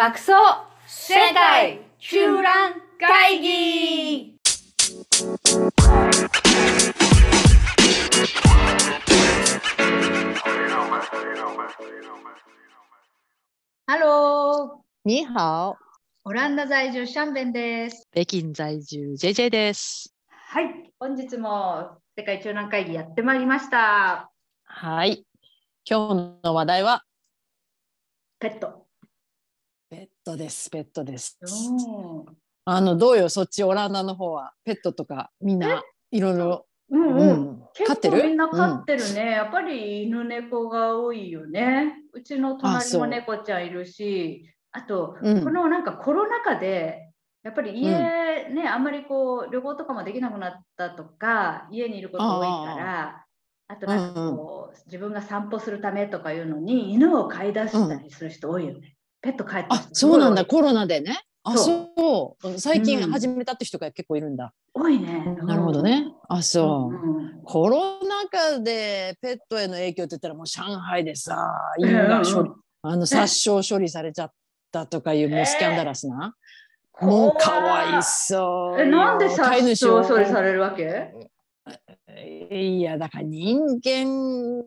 爆走世界中蘭会議ハロー你好，オランダ在住シャンベンです。北京在住 JJ です。はい、本日も世界中蘭会議やってまいりました。はい。今日の話題は？ペット。ペットです。ペットです。うんあのどうよ？そっちオランダの方はペットとかみんないろいろ？うんううん。ん飼ってる？みんな飼ってるね、やっぱり犬猫が多いよね。うちのあ隣も猫ちゃんいるし、あと、うんこのなんかコロナ禍で、やっぱり家、うんね、あんまりこう旅行とかもできなくなったとか、家にいること多いから、あとなんかこう、自分が散歩するためとかいうのに犬を飼い出したりする人多いよね。ペット飼い出あそうなんだ。コロナでね。あそそう。最近うん。始めたって人が結構いるんだ。多いね。なるほどね。あそう。うんコロナ禍でペットへの影響って言ったらもう上海でさ犬が処理、あの殺傷処理されちゃったとかいうもうスキャンダラスな、もうかわいそうよ。え、なんで殺飼い主を傷処理されるわけ？いやだから人間の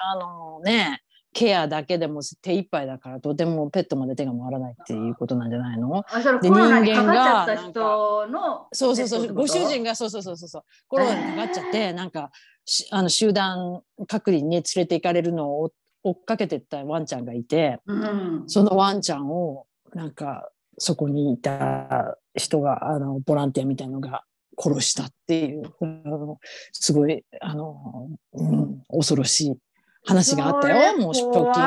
あのねケアだけでも手一杯だからとてもペットまで手が回らないっていうことなんじゃないの？あ、それでコロナにかかっちゃった人のそうそうそうご主人ががそうそうそうそうコロナにかかっちゃって、なんかしあの集団隔離に、ね、連れて行かれるのを追追っかけてったワンちゃんがいてうん、そのワンちゃんをなんかそこにいた人があのボランティアみたいのが殺したっていうすごいあの、うん、恐ろしい話があったよもうショッキングか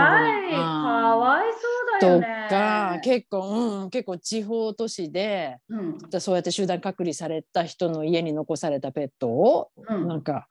わいそうだよとね。か結構、うん、結構地方都市でうん。そうやって集団隔離された人の家に残されたペットをうん。なんか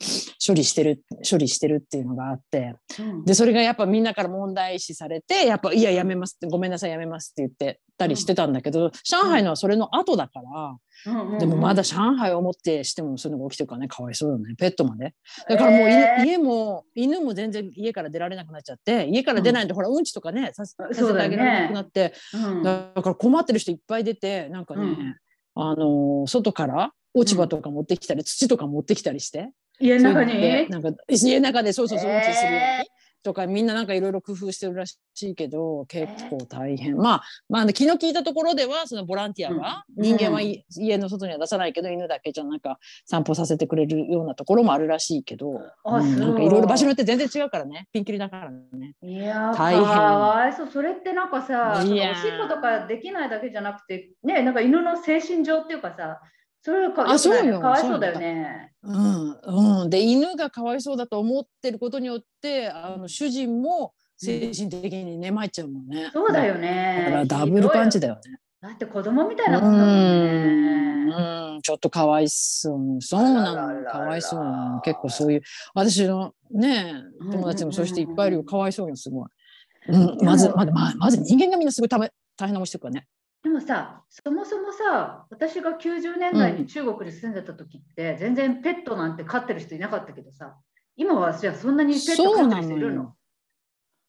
処理してる処理してるっていうのがあって。うん。でそれがやっぱみんなから問題視されてやっぱいややめますってごめんなさいやめますって言ってたりしてたんだけど、上海のはそれの後だから、うん。うんでもまだ上海をもってしてもそういうのが起きてるからねかわいそうだねペットまでだからもう犬、えー。家も犬も全然家から出られなくなっちゃって家から出ないと、ほらうんちとかねさせてあげられなくなって、うん。だから困ってる人いっぱい出てなんかね、うん。あのー外から落ち葉とか持ってきたり、土とか持ってきたりして家の中に？なんか家の中でそうそうそう、えー。うんちするようにとかみんななんかいろいろ工夫してるらしいけど結構大変、まあまあ、昨日聞いたところではそのボランティアは、うん。人間はい家の外には出さないけど犬だけじゃなんか散歩させてくれるようなところもあるらしいけど、あうんなんかいろいろ場所によって全然違うからね。ピンキリだからね。いやー大変。かそう。それってなんかさおしっことかできないだけじゃなくてねなんか犬の精神上っていうかさそれかあそうよかわいそうだよね。うんうん、で犬がかわいそうだと思ってることによってあの主人も精神的にね参っちゃうもんね。そうだよだね。からダブルパンチだ。だよね。だって子供みたいなもんだもんね。うんうんちょっとかわいそうそうなのかわいそうなの結構そういう私のね友達もそういう人いっぱいいるよかわいそうよすごい。うん、まずまずままず人間がみんなすごいため大変な思いしてるからね。でもさ、そもそもさ、私が90年代に中国に住んでた時って、全然ペットなんて飼ってる人いなかったけどさ、今はじゃあそんなにペット飼ってる人いるの？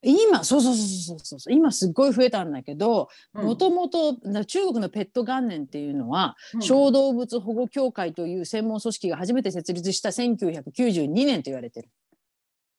今そうそうそうそうそうそう。今すっごい増えたんだけどうん。もともと中国のペット元年っていうのは、うん。小動物保護協会という専門組織が初めて設立した1992年と言われてる。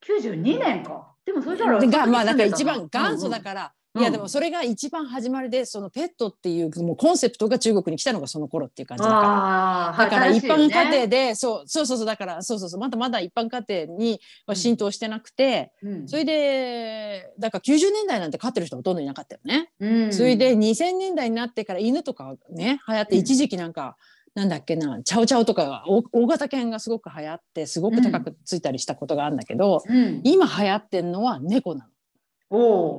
92年か。でもそれじゃあでがまあだから外に住ん一番元祖だから、うんいやでもそれが一番始まりでそのペットっていうもうコンセプトが中国に来たのがその頃っていう感じだから。だから一般家庭で、で、そうそうそうそうだからそうそうそうまだまだ一般家庭には浸透してなくて、うん。それでだから90年代なんて飼ってる人ほとんどいなかったよね。うん。それで2000年代になってから犬とかね流行ってうん。一時期なんか、なんだっけなチャウチャウとかが大大型犬がすごく流行ってすごく高くついたりしたことがあるんだけど、うん、今流行ってんのは猫なの。お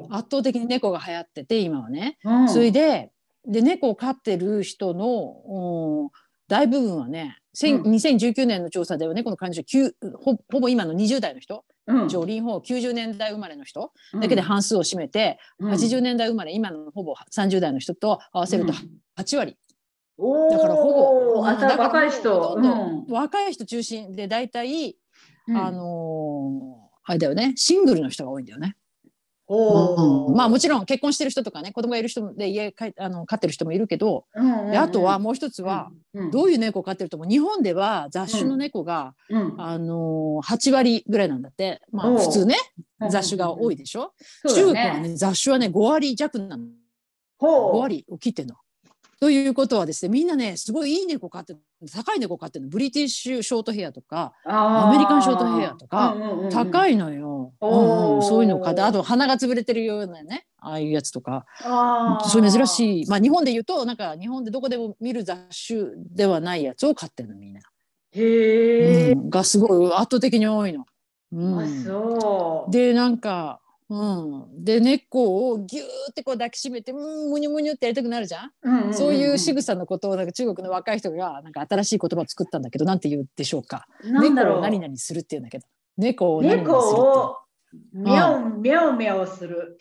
圧倒的に猫が流行ってて今はね、うん、それでで猫を飼ってる人のうん大部分はね、うん。2019年の調査では猫の患者9ほほぼ今の20代の人、うん。上林法90年代生まれの人。うん。だけで半数を占めて、うん。80年代生まれ今のほぼ30代の人と合わせるとうん。8割、おー。だからほぼ若い人。若い人中心で大体、うん。あのーあれだよねシングルの人が多いんだよね。おうんまあもちろん結婚してる人とかね子供がいる人で家かあの飼ってる人もいるけど、うんうんうん。であとはもう一つは、うん、どういう猫を飼ってると思う日本では雑種の猫が、うん、あのー8割ぐらいなんだって。まあ普通ねうん雑種が多いでしょ、そう中だ国はね雑種はね5割弱なの。5ほう。割を切ってんの。ということはですねみんなねすごいいい猫飼ってる高い猫飼ってるの。ブリティッシュショートヘアとかアアメリカンショートヘアとか高いいのよ、うんうんそういうのを買ってあと鼻が潰れてるようなねああいうやつとか。そういう珍しい。まあ日本で言うとなんか日本でどこでも見る雑種ではないやつを買ってるのみんな、へえ、うん。がすごい圧倒的に多いの。うん。あそう。でなんか、うん、で猫をギューってこう抱きしめてうんむにゅむにゅってやりたくなるじゃん,、うんうんんんそういう仕草のことをなんか中国の若い人がなんか新しい言葉を作ったんだけどなんて言うでしょうか？なんだろう。猫を何々するっていうんだけど。猫を猫をミャオミャオミャオする。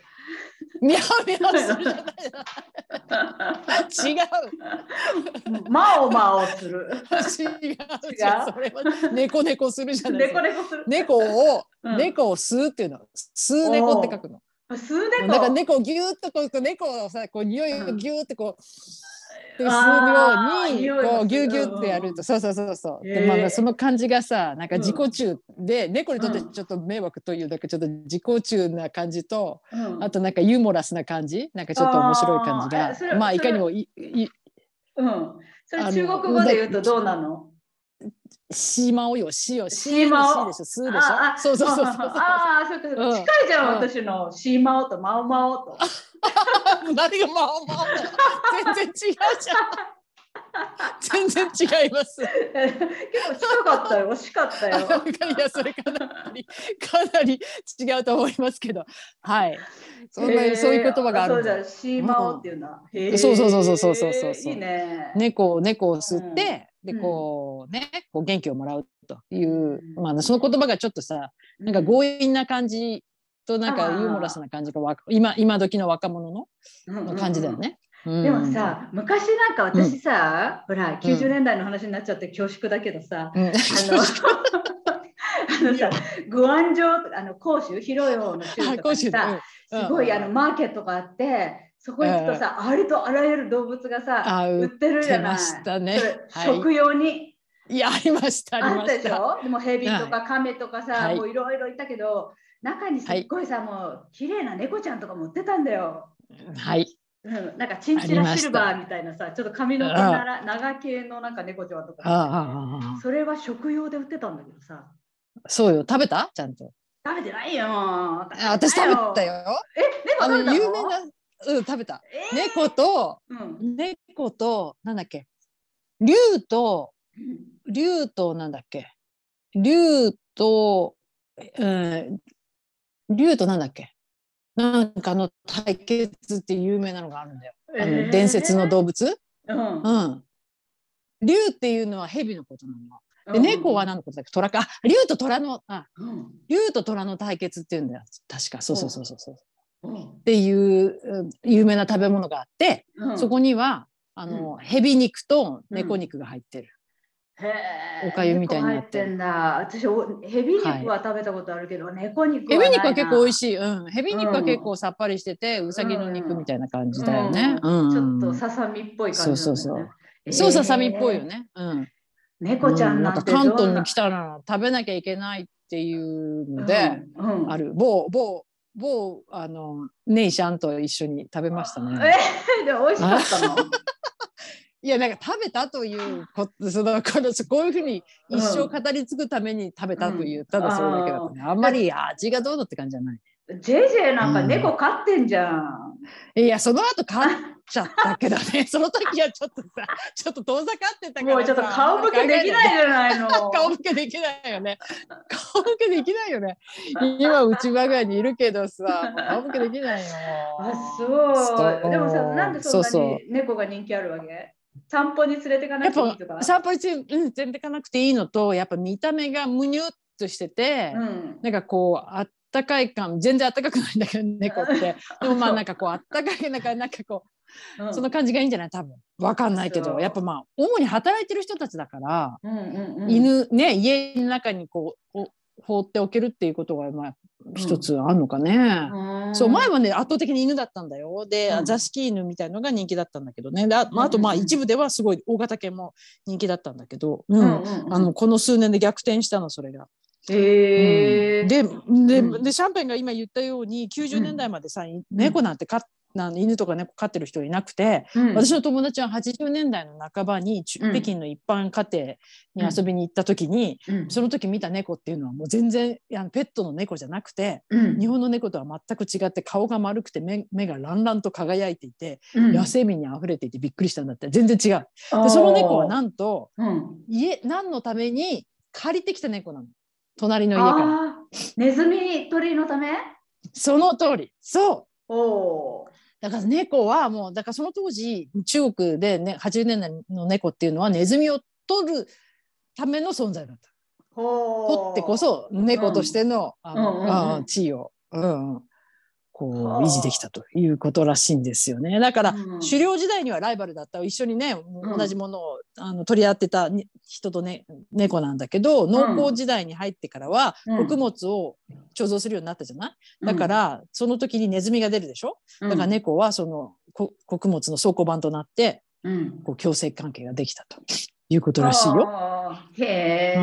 ミャオミャオするじゃない違うマオマオする。違う違うそれは猫猫するじゃない猫猫する。猫を、うん猫を吸うっていうの吸う猫って書くの数猫。だから猫をギューッとこう猫をさこう匂いをギューッてこう、で吸あーうように匂いがする。こうギューギューってやると、そうそうそうそう、へー。でまあその感じがさなんか自己中。で、猫にとってちょっと迷惑というだけちょっと自己中な感じと、うん。あとなんかユーモラスな感じ？なんかちょっと面白い感じが。まあいかにもいいうん。それ中国語で言うとどうなの？シーマオよ。シよ。ーマオ？ーでしょスーでしょ？ああ。そうそうそうそう。ああ、そうか近いじゃん、うん。私の。シーマオとマオマオと。何がマオマオだ全然違うじゃん。全然違います。結構近かったよ。惜しかったよ。いやそれかなりかなり違うと思いますけど。はい。そんな、そういう言葉があるそうじゃシーマオっていうのそうそうそうそうそうそうそうそう。いいね。猫を猫を吸って、うん。でこうねこう元気をもらうという、うん。まあその言葉がちょっとさなんか強引な感じとなんかユーモラスな感じがわ今今時の若者のの感じだよね。うん。でもさ、昔なんか私さ、ほら、90年代の話になっちゃって恐縮だけどさ、うん、あの あのさ、グアン城あの広州、広い方の州とかさ、すごいあのマーケットがあって、そこ行くとさ、ありとあらゆる動物がさ、あ売ってるじゃない。ね。食用に。いやありましたあったでし。ょ？でもヘビとかカメとかさ、はいもういろいろいたけど、中にすっごいさ、もう綺麗な猫ちゃんとかも売ってたんだよ。はい。うん、なんかチンチラシルバーみたいなさ、ちょっと髪の毛なら長系のなんか猫ちゃんとか。ああああそれは食用で売ってたんだけどさ、そうよ食べた？ちゃんと。食べてないよ。あ私食べたよ。よ。え、猫食べたの？有名なうん食べた。えー猫とうん猫となんだっけ？竜と竜となんだっけ？竜とうん竜となんだっけ？なんかの対決って有名なのがあるんだよ。あのえー伝説の動物？うんうん。竜っていうのは蛇のことなの。でうん猫は何のことだっけ？虎か。あ竜と虎のあうん竜と虎の対決っていうんだよ。確かそうそうそうそうそう。うんっていううん有名な食べ物があって、うんそこにはあの、蛇肉と猫肉が入ってる。お粥みたいになってんだ。私おヘビ肉は食べたことあるけど、猫肉は蛇ないな肉は結構美味しい。うん。蛇肉は結構さっぱりしてて、うさぎの肉みたいな感じだよね。ううんん。ちょっとささみっぽい感じね。そうそうそうえーそうささみっぽいよ。ね。うん。猫ちゃんなんてうやっぱ関東にど来たら食べなきゃいけないっていうので、うんうんある某某某あのネイシャンと一緒に食べましたね。えー、でも美味しかったの？いやなんか食べたということ その このこういうふうに一生語り継ぐために食べたという、うんただそれだけだったね。あんまり味がどうのって感じじゃない。ジェジェなんか猫飼ってんじゃん。いやその後買っちゃったけどね その時はちょっとさちょっと遠ざかってたからさもうちょっと顔向けできないじゃないの。顔向けできないよね。顔向けできないよね。今うち我が家にいるけどさ、顔向けできないよ。あ、そう。でもさ、なんでそんなに猫が人気あるわけ？散歩に連れてかなくていいとかぱ。散歩につうん全然行かなくていいのと、やっぱ見た目がむにゅっとしてて、うん。なんかこうあったかい感全然あったかくないんだけど猫って。でもまあなんかこうあったかいなんかなんかこうんうその感じがいいんじゃない？多分。わかんないけど、やっぱまあ主に働いてる人たちだから。うんうんうん、犬ね家の中にこうお放っておけるっていうことがまあ一つあんのかね。うんそう前はね圧倒的に犬だったんだよ。で、うん。座敷犬みたいのが人気だったんだけどね。でああとまあうんうんうん一部ではすごい大型犬も人気だったんだけど、あのこの数年で逆転したのそれが。うん。でで,、うん。でシャンペンが今言ったように90年代までさ、ん。猫なんて飼っなん犬とか猫飼ってる人いなくて、うん。私の友達は80年代の半ばにうん。北京の一般家庭に遊びに行った時に、うん。その時見た猫っていうのはもう全然あのペットの猫じゃなくてうん。日本の猫とは全く違って顔が丸くて目目がランランと輝いていてうん。野生味にあふれていてびっくりしたんだって。全然違う。でその猫はなんとうん。家何のために借りてきた猫なの。隣の家から。ネズミ取りのため？その通り。そう。おーだから猫はもうだからその当時中国で、ね、80年代の猫っていうのはネズミを取るための存在だった。取ってこそ猫としての,、あのうんうんうん。あー地位を、うんうんこうはあ。維持できたということらしいんですよね。だから、うん。狩猟時代にはライバルだった一緒にねん。同じものをあの取り合ってたに人とね猫なんだけど農耕時代に入ってからはうん。穀物を貯蔵するようになったじゃない、だからその時にネズミが出るでしょ？うん。だから猫はそのこ穀物の倉庫版となってうん。こう共生関係ができたということらしいよ。へえ、うん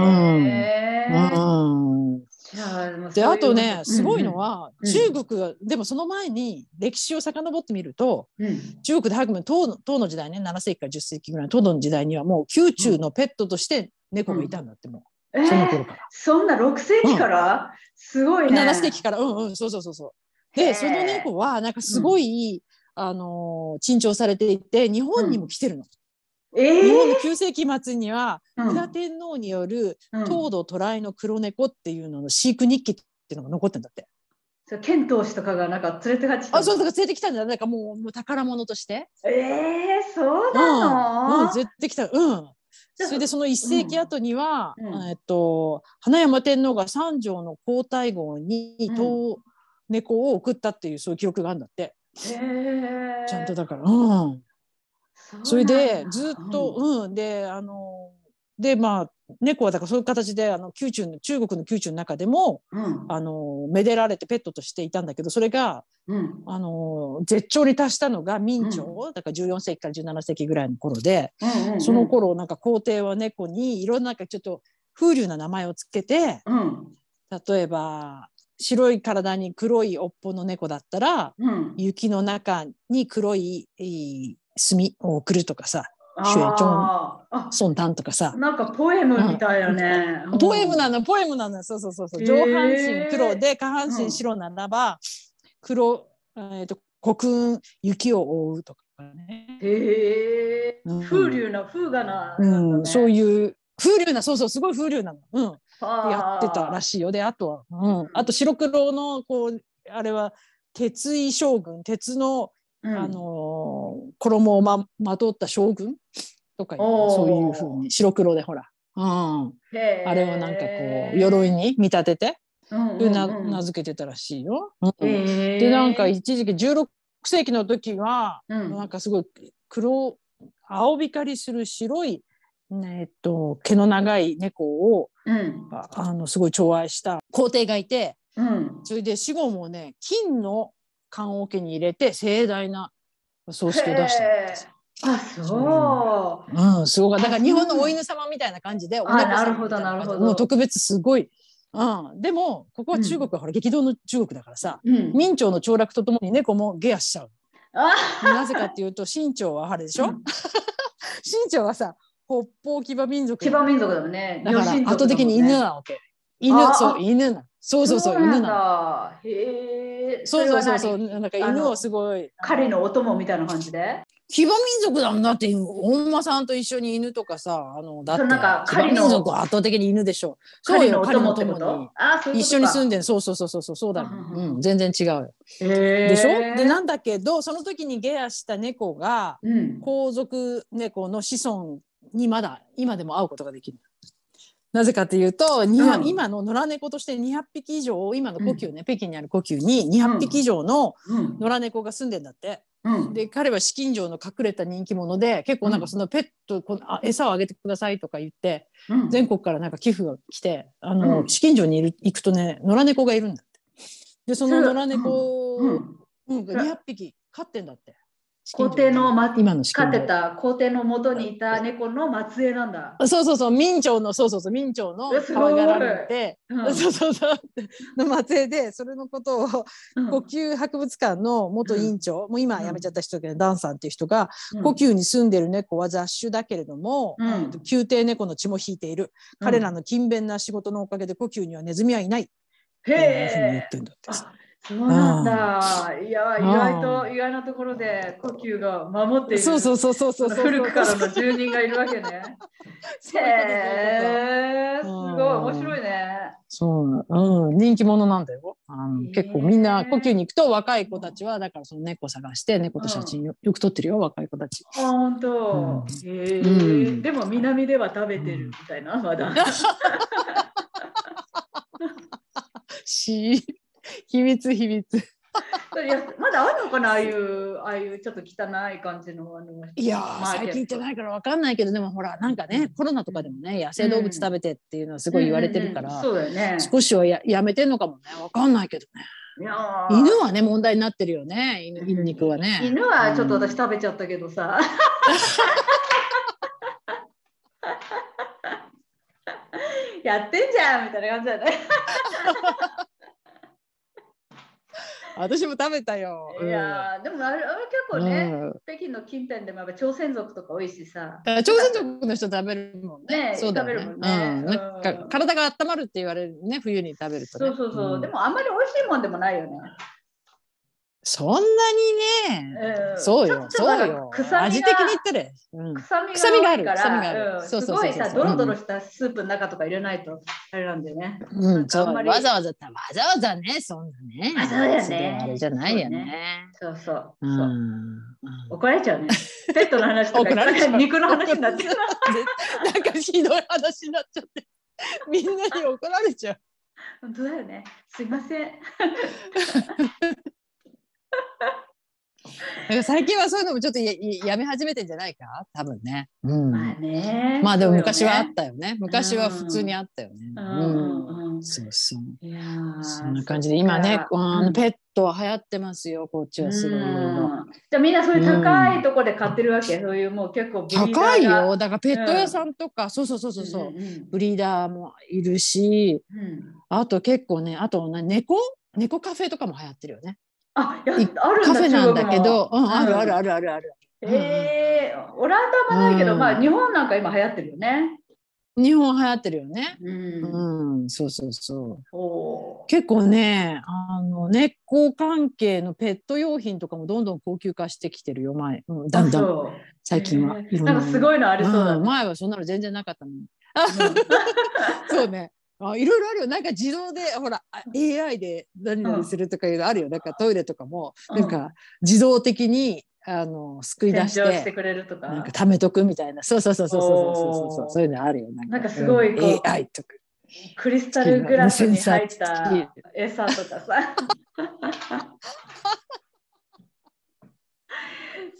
であとねすごいの、は、うん中国がでもその前に歴史を遡ってみるとうん。うん中国で早くも唐の唐の時代ね7世紀から10世紀ぐらいの唐の時代にはもう宮中のペットとして猫がいたんだってもえう、そのー頃から。そんな6世紀から、すごいね。7世紀からうんうんそうそうそうそう。でその猫はなんかすごい、あのー珍重されていて日本にも来てるの。え日本ーの9世紀末にはうん宇田天皇によるうん東土渡来の黒猫っていうのの飼育日記っていうのが残ってんだって。遣唐使とかがなんか連れて帰ってきたあそうだから連れてきたんだよなんかもうもう宝物として。えー、そううん、なの、うん、連れてきた。うん。それでその一世紀後には、うんうんえっと花山天皇が三条の皇太后にうん東猫を送ったっていうそういう記録があるんだって。えー、ちゃんとだから。うん。それでずっと、うん、であのでまあ猫はだからそういう形であの宮中の中国の宮中の中でもうん。あのめでられてペットとしていたんだけどそれがうん。あの絶頂に達したのが明朝、うだから14世紀から17世紀ぐらいの頃で、うんうんその頃なんか皇帝は猫にいろんななんかちょっと風流な名前をつけてうん。例えば白い体に黒い尾っぽの猫だったらうん雪の中に黒いえー墨を送るとかさシュエチョンソンタンとかさ。なんかポエムみたいよね。ポエムななのポエムなの。そうそうそうそう。上半身黒で下半うん身白ならば黒、えー、と黒雲雪を覆うとかね、へえ、うん。風流な風雅な、うん、そうういう風流なそうそうすごい風流なの、うん、やってたらししいよであとは、うん、あと白黒のこうあれは鉄衣将軍鉄の、い、あのー衣をままとった将軍？とかそういうふうに白黒でほら、うん、ああれをなんかこう鎧に見立てて、うんいうん。うん名付けてたらしいよ。うん。でなんか一時期16世紀の時は、うん。なんかすごい黒青光りする白い、ねえっと、毛の長い猫をうん。ああのすごい寵愛した皇帝がいてうん。それで死後もね金の棺桶に入れて盛大な葬式を出したんです。よ。あそう。うん、すごかだから日本のお犬様みたいな感じでお猫なるほどなるほど。もう特別すごい、うん、でもここは中国はほら、激動の中国だからさうん。明朝の凋落とともに猫もゲアしちゃう。あなぜかっていうと清朝はあれでしょ、うん。清朝はさ北方騎馬民族。騎馬民族だもんね。だから圧倒的に犬なわけ、犬あそう犬なそうそうそう犬なの。だそうそうそうそう。なんか犬をすごい。狩りのお供みたいな感じで？騎馬民族だもんだって本間さんと一緒に犬とかさあのだって騎馬民族は圧倒的に犬でしょ。そう狩りのお供に。一緒に住んでそうそうそうそうそうそうだよ、うんうんうん、全然違うよ。ででしょ？でなんだけどその時にゲアした猫がうん。皇族猫の子孫にまだ今でも会うことができる。なぜかというと、にうん。今の野良猫として200匹以上今の故宮ね、北京にある故宮に200匹以上のうん。野良猫が住んでんだって。うん。で彼は紫禁城の隠れた人気者で結構なんかそのペットこのあ餌をあげてくださいとか言ってうん。全国からなんか寄付が来てあの、うん。紫禁城にいる行くとね野良猫がいるんだって。でその野良猫を、うん。うん、200匹飼ってんだって。皇帝の、ま、今の飼ってた皇帝の元にいた猫の末裔なんだ。そうそうそう。明朝のそうそうそう明朝の可愛がられて、うん。そうそうそう。の末裔でそれのことをうん。呼吸博物館の元院長、もう今は辞めちゃった人だけど、ダンさんっていう人が、うん。故宮に住んでる猫は雑種だけれども、宮廷猫の血も引いている、彼らの勤勉な仕事のおかげで故宮にはネズミはいない。っていうふうに言へえって。んだってそうなんだ。いや、意外うと意外なところで故宮が守っている。そうそうそうそうそうそう古くからの住人がいるわけね。へえ、すごいうん面白いね。そう、うん、人気者なんだよ。あのへー結構みんな故宮に行くと若い子たちはだからその猫探して猫と写真よ,、よく撮ってるよ若い子たち。あ、本当。うんへえ、うんでも南では食べてるみたいな、まだ。し秘密秘密。いやまだあるのかな、ああいう、ああいうちょっと汚い感じの。あのいや最近行ってないからわかんないけどでもほらなんかね、コロナとかでもね野生動物食べてっていうのはすごい言われてるから、うんうんうんそうだよね。少しはややめてんのかもねわかんないけどね。いやー犬はね問題になってるよね犬犬肉はね。犬はちょっとうん私食べちゃったけどさ。やってんじゃんみたいな感じだよね。私も食べたよ。いやーでもあれあれ結構ね、うん北京の近辺でもやっぱ朝鮮族とか多いしさ。朝鮮族の人食べるもんね。ねそうだよね。食べるもんねうん、なんかうん体が温まるって言われるね冬に食べるとね。そうそうそう、んでもあんまり美味しいもんでもないよね。そんなにね、うん。そうよそうよ。味的に言ったら、うん、臭みがあるから、臭みがある。うん。そうそうすごいさ、うん。ドロドロしたスープの中とか入れないとあれなんだよね。うん、そう。わざわざわざわざね。そんなね。あそうだよねあれじゃないよね。そうそう。う。ん。そう。うん。怒られちゃうね。ペットの話とか。肉の話になってる。なんかひどい話になっちゃって。みんなに怒られちゃう。本当だよね。すいません。最近はそういうのもちょっとややめ始めてんじゃないか？多分ね。うん、まあね。まあでも昔はあったよね。昔は普通にあったよね。うんうんうんそうそう。いやーそんな感じで今ね、あのペットは流行ってますよ。こっちはすごい。うんじゃあみんなそういう高いところで買ってるわけ、そういうもう結構ブリーダーが高いよ。だからペット屋さんとか、そうそうそうそうそう、んうんブリーダーもいるし、うんあと結構ね、あとね猫？猫カフェとかも流行ってるよね。あ、やあいるカフェなんだけど、うん、あるあるああるあるある。えー、オランダはないけど、うんまあ日本なんか今流行ってるよね。日本流行ってるよね。うん。うん、そうそうそう。結構ね、あの猫関係のペット用品とかもどんどん高級化してきてるよ、前。うん、だんだん最近は。なんかすごいのありそうだね。ん前はそんなの全然なかったのに。うん そうね。あいろいろあるよ。なんか自動で、ほら、あ AI で何々するとかいうのあるよ。なんかトイレとかも、うんなんか自動的に、あの、救い出し洗浄してて、くれるとか。なんか貯めとくみたいな。そうそうそうそうそうそうそうおーそう。そういうのあるよ。なんかすごいこううん AI とか。クリスタルグラスに入ったー餌とかさ。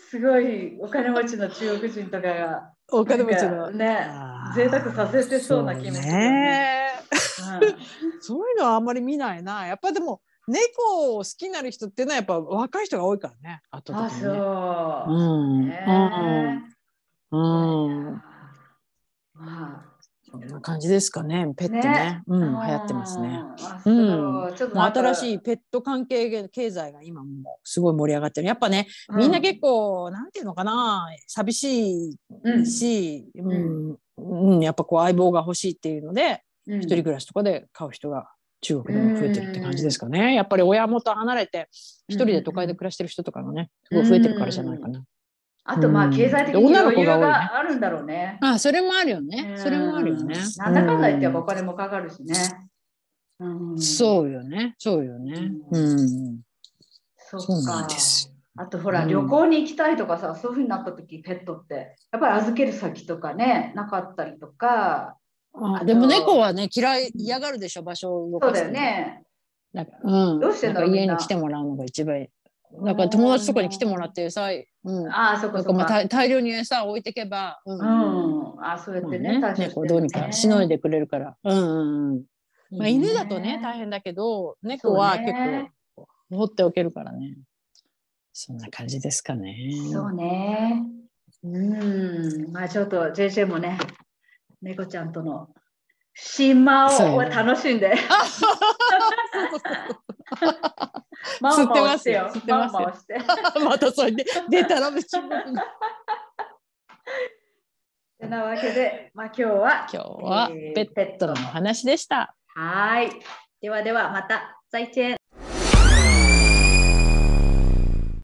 すごいお金持ちの中国人とかがお金持ちの。ね贅沢させてそうな気もすね。そういうのはあんまり見ないな。やっぱでも猫を好きになる人っていうのはやっぱ若い人が多いからね。圧倒あ、的にね。そう。うん。ねうん。うん。まそんな感じですかね。ペットね。ねうん。あ流行ってますね。ううん新しいペット関係経済が今もうすごい盛り上がってる。やっぱね、みんな結構、なんていうのかな、寂しうんいし、うん、うん、やっぱこう相棒が欲しいっていうので、うん一人暮らしとかで飼う人が中国でも増えてるって感じですかね。やっぱり親元離れて、一人で都会で暮らしてる人とかがね、すごい増えてるからじゃないかな。あとまあうん経済的に女の余裕子があるんだろうね。あ、それもあるよね。それもあるよね。なんだかんだ言っておう金もかかるしね。うんんそうよね。そうよね。ううん。そうなんです。あとほら、うん旅行に行きたいとかさ、そういうふうになった時ペットってやっぱり預ける先とかねなかったりとかあでも猫はね、嫌い、嫌がるでしょ、場所を動そうだかすのよね。なんかうん、どうしてんだろう家に来てもらうのが一番いい。だから友達とかに来てもらってさ、うん、ああそこなんかまあそこ。大大量に餌を置いてけば、うんうん、あそうやってね、まあねどうにかしのいでくれるから。うんうんうん。まあ、犬だとね大変だけど猫は結構放っておけるからね。そんな感じですかね。そうね。うん、まあちょっと JJ もね、猫ちゃんとの島を楽しんで。マンマをしてよ。吸ってますよマンマをして。またそれで出たらめっちゃてなわけで、まあ今日は今日はえーペットのお話でした。はい。ではではまた再见。